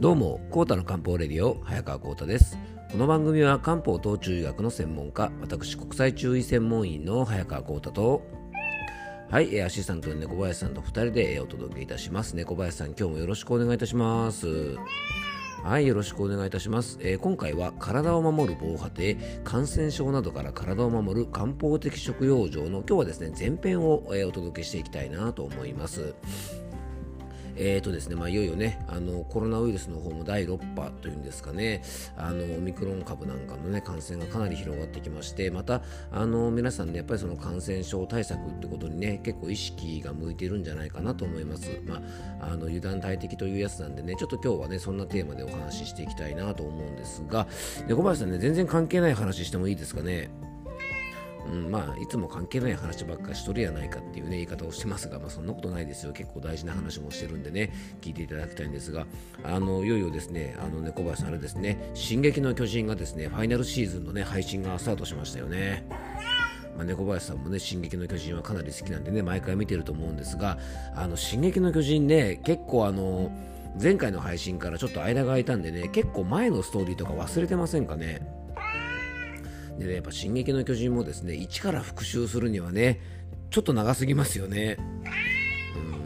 どうも、コータの漢方レディオ、早川コータです。この番組は漢方等中医学の専門家、私、国際中医専門員の早川コータと、はい、アシスタントの猫林さんと2人でお届けいたします。猫林さん、今日もよろしくお願いいたします。はい、よろしくお願いいたします。えー、今回は体を守る防波堤、感染症などから体を守る漢方的食用場の今日はですね、前編を、えー、お届けしていきたいなと思います。えーとですねまあ、いよいよねあのコロナウイルスの方も第6波というんですかねあのオミクロン株なんかの、ね、感染がかなり広がってきましてまたあの皆さんねやっぱりその感染症対策ってことにね結構意識が向いているんじゃないかなと思います、まあ、あの油断大敵というやつなんでねちょっと今日はねそんなテーマでお話ししていきたいなと思うんですが小林さんね全然関係ない話してもいいですかね？うん、まあいつも関係ない話ばっかしとるやないかっていうね言い方をしてますが、まあ、そんなことないですよ結構大事な話もしてるんでね聞いていただきたいんですがあのいよいよですねあの猫林さんあれですね「進撃の巨人」がですねファイナルシーズンのね配信がスタートしましたよね。まあ、猫林さんもね、進撃の巨人はかなり好きなんでね、毎回見てると思うんですが、あの、進撃の巨人ね、結構あの、前回の配信からちょっと間が空いたんでね、結構前のストーリーとか忘れてませんかね？でね、やっぱ「進撃の巨人」もですね一から復習するにはねちょっと長すぎますよね。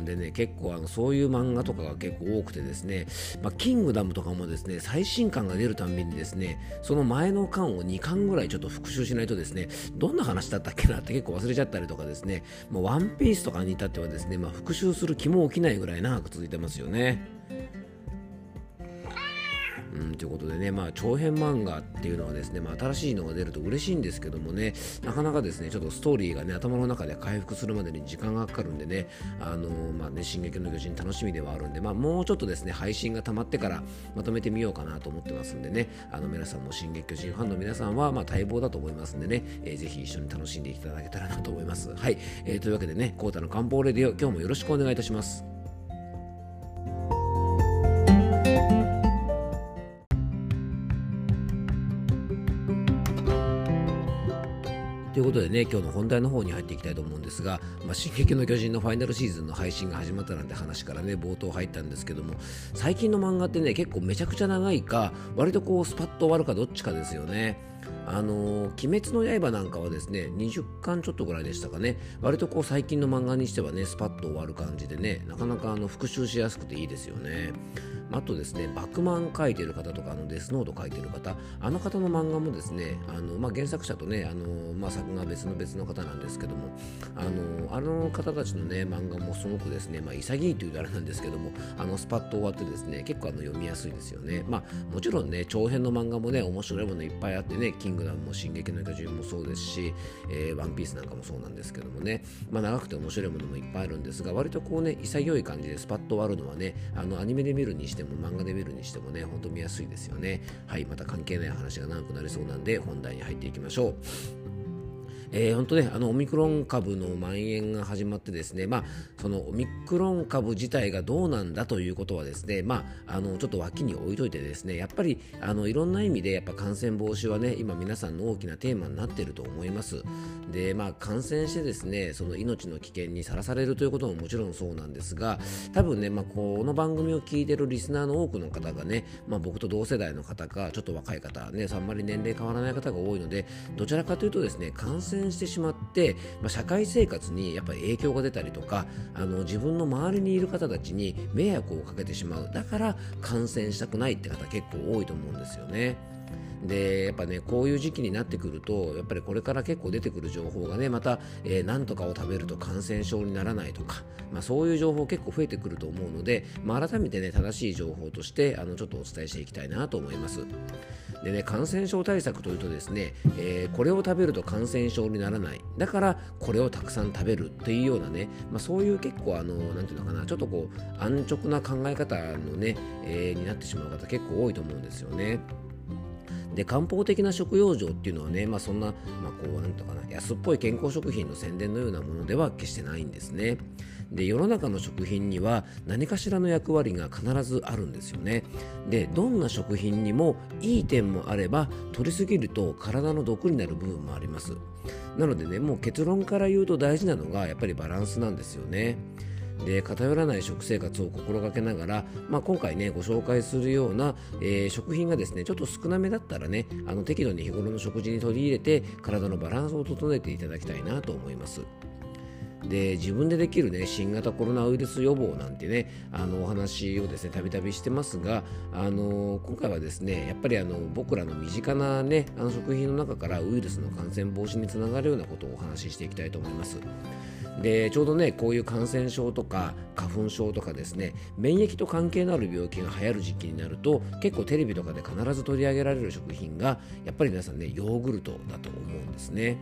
でね結構あのそういう漫画とかが結構多くてですね、まあ、キングダムとかもですね最新刊が出るたんびにですねその前の巻を2巻ぐらいちょっと復習しないとですねどんな話だったっけなって結構忘れちゃったりとかですねもうワンピースとかに至ってはですね、まあ、復習する気も起きないぐらい長く続いてますよね。うん、ということでね、まあ、長編漫画っていうのはですね、まあ、新しいのが出ると嬉しいんですけどもね、なかなかですね、ちょっとストーリーがね、頭の中で回復するまでに時間がかかるんでね、あのー、まあね、進撃の巨人楽しみではあるんで、まあ、もうちょっとですね、配信が溜まってからまとめてみようかなと思ってますんでね、あの、皆さんも進撃巨人ファンの皆さんは、まあ、待望だと思いますんでね、えー、ぜひ一緒に楽しんでいただけたらなと思います。はい、えー、というわけでね、コータの漢方レディオ、今日もよろしくお願いいたします。ことでね、今日の本題の方に入っていきたいと思うんですが、まあ、進撃の巨人のファイナルシーズンの配信が始まったなんて話からね、冒頭入ったんですけども、最近の漫画ってね、結構めちゃくちゃ長いか、割とこう、スパッと終わるかどっちかですよね。あのー、鬼滅の刃なんかはですね、20巻ちょっとぐらいでしたかね、割とこう最近の漫画にしてはね、スパッと終わる感じでね、なかなかあの復習しやすくていいですよね。あとですね、バクマン書いてる方とか、あのデスノート書いてる方、あの方の漫画もですね、あのまあ、原作者とね、あのまあ、作画別の別の方なんですけども、あのあの方たちのね、漫画もすごくですね、まあ、潔いというとあれなんですけども、あのスパッと終わってですね、結構あの読みやすいですよね。まあ、もちろんね、長編の漫画もね、面白いものいっぱいあってね、キングダムも進撃の巨人もそうですし、えー、ワンピースなんかもそうなんですけどもね、まあ、長くて面白いものもいっぱいあるんですが、割とこうね、潔い感じでスパッと終わるのはね、あのアニメで見るにしても漫画で見るにしてもね、ほんと見やすいですよね。はい、また関係ない話が長くなりそうなんで、本題に入っていきましょう。えー、本当ね、あのオミクロン株の蔓延が始まってですね、まあ、そのオミクロン株自体がどうなんだということはですね、まあ、あのちょっと脇に置いといてですね、やっぱりあのいろんな意味でやっぱ感染防止はね、今皆さんの大きなテーマになっていると思います。で、まあ、感染してですね、その命の危険にさらされるということももちろんそうなんですが、多分ね、まあ、この番組を聞いてるリスナーの多くの方がね、まあ、僕と同世代の方か、ちょっと若い方、ね、あんまり年齢変わらない方が多いので、どちらかというとですね、感染してしまって、まあ、社会生活にやっぱり影響が出たりとかあの自分の周りにいる方たちに迷惑をかけてしまうだから感染したくないって方結構多いと思うんですよね。でやっぱねこういう時期になってくるとやっぱりこれから結構出てくる情報がねまた、えー、何とかを食べると感染症にならないとか、まあ、そういう情報結構増えてくると思うので、まあ、改めてね正しい情報としてあのちょっとお伝えしていきたいなと思いますでね感染症対策というとですね、えー、これを食べると感染症にならないだからこれをたくさん食べるっていうようなね、まあ、そういう結構あのなんていうのかなちょっとこう安直な考え方のね、えー、になってしまう方結構多いと思うんですよね。で漢方的な食用場っていうのはね、まあ、そんな、まあ、こうなんとかな安っぽい健康食品の宣伝のようなものでは決してないんですね。で世の中の食品には何かしらの役割が必ずあるんですよね。でどんな食品にもいい点もあれば取りすぎると体の毒になる部分もあります。なのでねもう結論から言うと大事なのがやっぱりバランスなんですよね。で偏らない食生活を心がけながら、まあ、今回ねご紹介するような、えー、食品がですねちょっと少なめだったらねあの適度に日頃の食事に取り入れて体のバランスを整えていただきたいなと思います。で自分でできるね新型コロナウイルス予防なんてねあのお話をですねたびたびしてますがあの今回はですねやっぱりあの僕らの身近なねあの食品の中からウイルスの感染防止につながるようなことをお話ししていきたいと思います。でちょうどねこういう感染症とか花粉症とかですね免疫と関係のある病気が流行る時期になると結構テレビとかで必ず取り上げられる食品がやっぱり皆さんねヨーグルトだと思うんですね。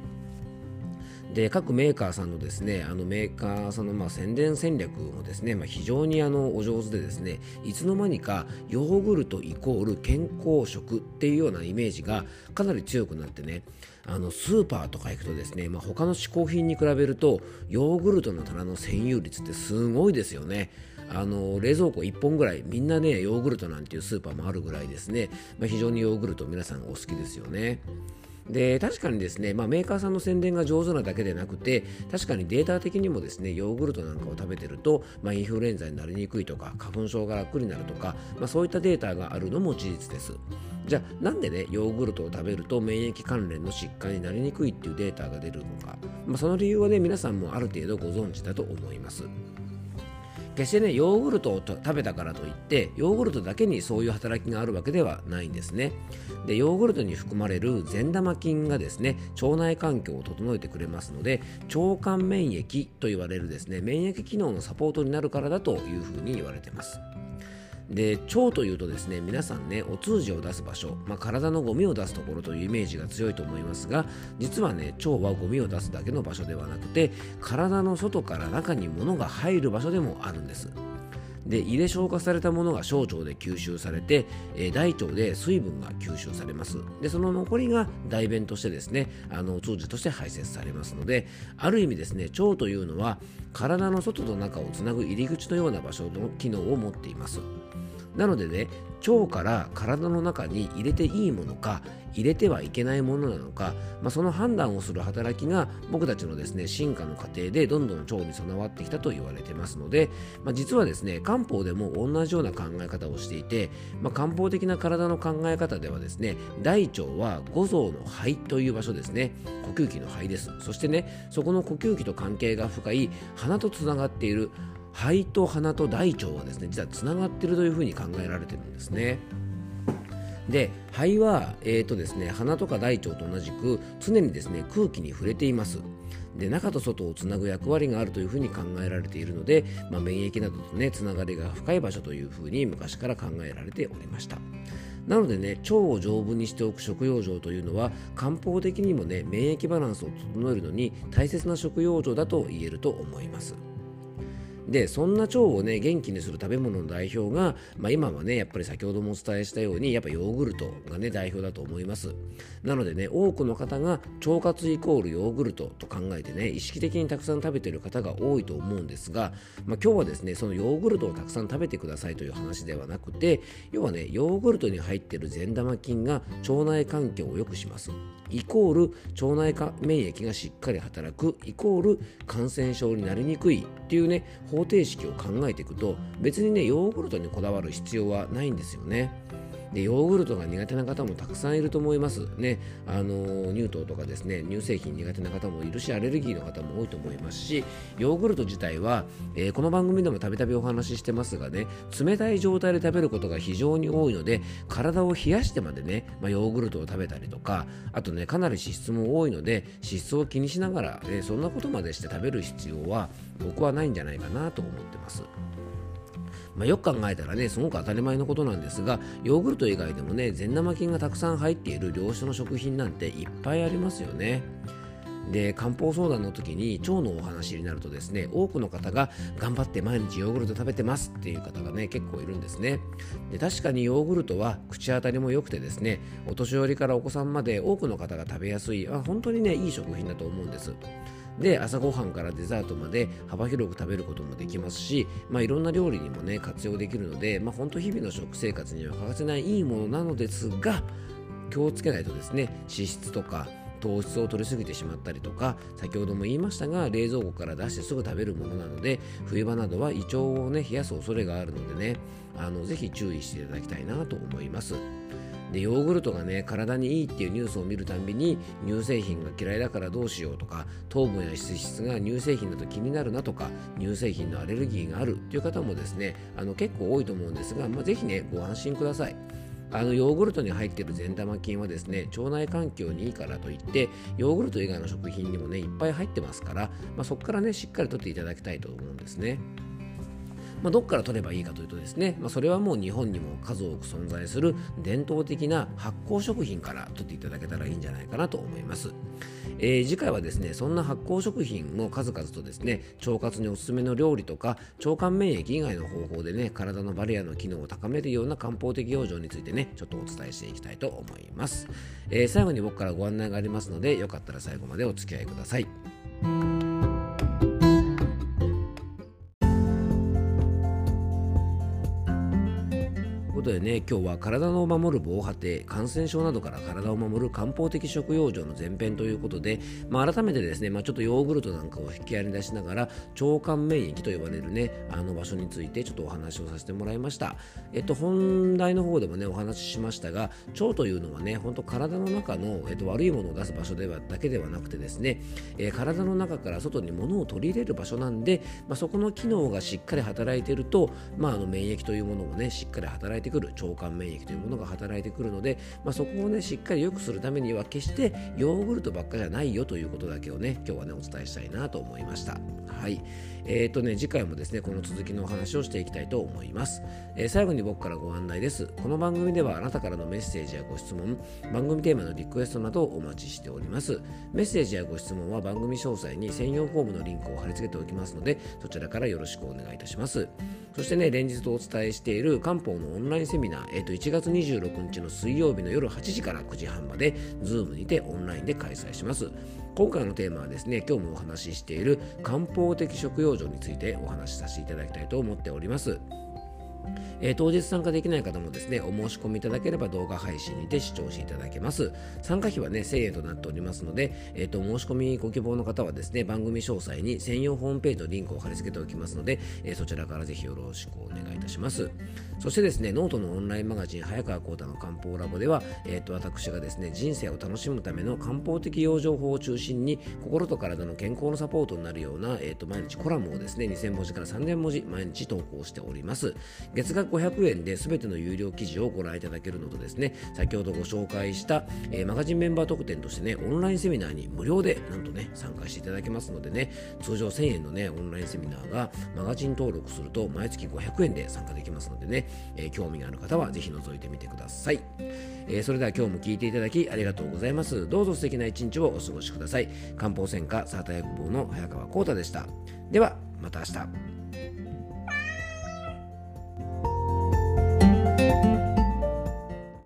で各メーカーさんのですねあのメーカーさんのまあ宣伝戦略もですね、まあ、非常にあのお上手でですねいつの間にかヨーグルトイコール健康食っていうようなイメージがかなり強くなってねあのスーパーとか行くとですね、まあ、他の嗜好品に比べるとヨーグルトの棚の占有率ってすごいですよね。あの冷蔵庫1本ぐらいみんなねヨーグルトなんていうスーパーもあるぐらいですね、まあ、非常にヨーグルト皆さんお好きですよね。で確かにですね、まあ、メーカーさんの宣伝が上手なだけでなくて確かにデータ的にもですねヨーグルトなんかを食べてると、まあ、インフルエンザになりにくいとか花粉症が楽になるとか、まあ、そういったデータがあるのも事実です。じゃあなんでねヨーグルトを食べると免疫関連の疾患になりにくいっていうデータが出るのか、まあ、その理由はね皆さんもある程度ご存知だと思います。決してねヨーグルトを食べたからといってヨーグルトだけにそういう働きがあるわけではないんですね。でヨーグルトに含まれる善玉菌がですね腸内環境を整えてくれますので腸管免疫と言われるですね免疫機能のサポートになるからだというふうに言われています。で腸というとですね皆さんねお通じを出す場所、まあ、体のゴミを出すところというイメージが強いと思いますが実はね腸はゴミを出すだけの場所ではなくて体の外から中に物が入る場所でもあるんです。で胃で消化されたものが小腸で吸収されて、えー、大腸で水分が吸収されます。でその残りが大便としてですねあのお通じとして排泄されますのである意味ですね腸というのは体の外と中をつなぐ入り口のような場所の機能を持っています。なのでね腸から体の中に入れていいものか入れてはいけないものなのか、まあ、その判断をする働きが僕たちのですね進化の過程でどんどん腸に備わってきたと言われてますので、まあ、実はですね漢方でも同じような考え方をしていて、まあ、漢方的な体の考え方ではですね大腸は五臓の肺という場所ですね呼吸器の肺です。そしてねそこの呼吸器と関係が深い鼻とつながっている肺と鼻と大腸はですね実はつながってるというふうに考えられてるんですね。で肺は、えーとですね、鼻とか大腸と同じく常にですね空気に触れています。で中と外をつなぐ役割があるというふうに考えられているので、まあ、免疫などとねつながりが深い場所というふうに昔から考えられておりました。なのでね腸を丈夫にしておく食用場というのは漢方的にもね免疫バランスを整えるのに大切な食用場だと言えると思います。でそんな腸をね元気にする食べ物の代表が、まあ、今はねやっぱり先ほどもお伝えしたようにやっぱヨーグルトがね代表だと思います。なのでね多くの方が腸活イコールヨーグルトと考えてね意識的にたくさん食べてる方が多いと思うんですが、まあ、今日はですねそのヨーグルトをたくさん食べてくださいという話ではなくて要はねヨーグルトに入ってる善玉菌が腸内環境を良くします。イコール腸内免疫がしっかり働く。イコール感染症になりにくいっていうね方方程式を考えていくと別にねヨーグルトにこだわる必要はないんですよね。でヨーグルトが苦手な方もたくさんいると思いますねあの乳糖とかですね乳製品苦手な方もいるしアレルギーの方も多いと思いますしヨーグルト自体は、えー、この番組でもたびたびお話ししてますがね冷たい状態で食べることが非常に多いので体を冷やしてまでね、まあ、ヨーグルトを食べたりとかあとねかなり脂質も多いので脂質を気にしながら、えー、そんなことまでして食べる必要は僕はないんじゃないかなと思ってます。まあ、よく考えたらねすごく当たり前のことなんですがヨーグルト以外でもね善玉菌がたくさん入っている良質の食品なんていっぱいありますよね。で漢方相談の時に腸のお話になるとですね多くの方が頑張って毎日ヨーグルト食べてますっていう方がね結構いるんですね。で確かにヨーグルトは口当たりも良くてですねお年寄りからお子さんまで多くの方が食べやすいあ本当にねいい食品だと思うんです。で朝ごはんからデザートまで幅広く食べることもできますし、まあ、いろんな料理にもね活用できるので、まあ、本当日々の食生活には欠かせないいいものなのですが気をつけないとですね脂質とか糖質を取りすぎてしまったりとか先ほども言いましたが冷蔵庫から出してすぐ食べるものなので冬場などは胃腸をね冷やす恐れがあるのでねあのぜひ注意していただきたいなと思います。でヨーグルトがね体にいいっていうニュースを見るたびに乳製品が嫌いだからどうしようとか糖分や脂質が乳製品だと気になるなとか乳製品のアレルギーがあるという方もですねあの結構多いと思うんですが、まあ、ぜひねご安心ください。あのヨーグルトに入っている善玉菌はですね腸内環境にいいからといってヨーグルト以外の食品にもねいっぱい入ってますから、まあ、そこからねしっかりとっていただきたいと思うんですね。まあ、どこから取ればいいかというとですね、まあ、それはもう日本にも数多く存在する伝統的な発酵食品から取っていただけたらいいんじゃないかなと思います。えー、次回はですねそんな発酵食品の数々とですね腸活におすすめの料理とか腸管免疫以外の方法でね体のバリアの機能を高めるような漢方的養生についてねちょっとお伝えしていきたいと思います、えー、最後に僕からご案内がありますのでよかったら最後までお付き合いくださいことでね。今日は体を守る防波堤感染症などから体を守る漢方的食用生の前編ということで、まあ、改めてですね、まあ、ちょっとヨーグルトなんかを引き合いに出しながら腸管免疫と呼ばれるねあの場所についてちょっとお話をさせてもらいました。えっと本題の方でもねお話ししましたが腸というのはね本当体の中の、えっと、悪いものを出す場所ではだけではなくてですね、えー、体の中から外に物を取り入れる場所なんで、まあ、そこの機能がしっかり働いていると、まあ、あの免疫というものもねしっかり働いてくる。腸管免疫というものが働いてくるので、まあ、そこをねしっかり良くするためには決してヨーグルトばっかじゃないよということだけをね今日はねお伝えしたいなと思いました。はい。えーとね、次回もですねこの続きのお話をしていきたいと思います、えー、最後に僕からご案内です。この番組ではあなたからのメッセージやご質問番組テーマのリクエストなどをお待ちしております。メッセージやご質問は番組詳細に専用フォームのリンクを貼り付けておきますのでそちらからよろしくお願いいたします。そしてね連日お伝えしている漢方のオンラインセミナー、えー、と1月26日の水曜日の夜8時から9時半まで Zoom にてオンラインで開催します。今回のテーマはですね今日もお話ししている漢方的食養生についてお話しさせていただきたいと思っております。え、当日参加できない方もですね、お申し込みいただければ動画配信にて視聴していただけます。参加費はね、1000円となっておりますので、えーと、申し込みご希望の方はですね、番組詳細に専用ホームページのリンクを貼り付けておきますので、えー、そちらからぜひよろしくお願いいたします。そしてですね、ノートのオンラインマガジン、早川幸太の漢方ラボでは、えーと、私がですね、人生を楽しむための漢方的養生法を中心に、心と体の健康のサポートになるような、えーと、毎日コラムをですね、2000文字から3000文字、毎日投稿しております。月額500円で全ての有料記事をご覧いただけるのとですね、先ほどご紹介した、えー、マガジンメンバー特典としてね、オンラインセミナーに無料でなんとね、参加していただけますのでね、通常1000円のね、オンラインセミナーがマガジン登録すると毎月500円で参加できますのでね、えー、興味がある方はぜひ覗いてみてください。えー、それでは今日も聞いていただきありがとうございます。どうぞ素敵な一日をお過ごしください。漢方専科サータ薬房の早川幸太でした。では、また明日。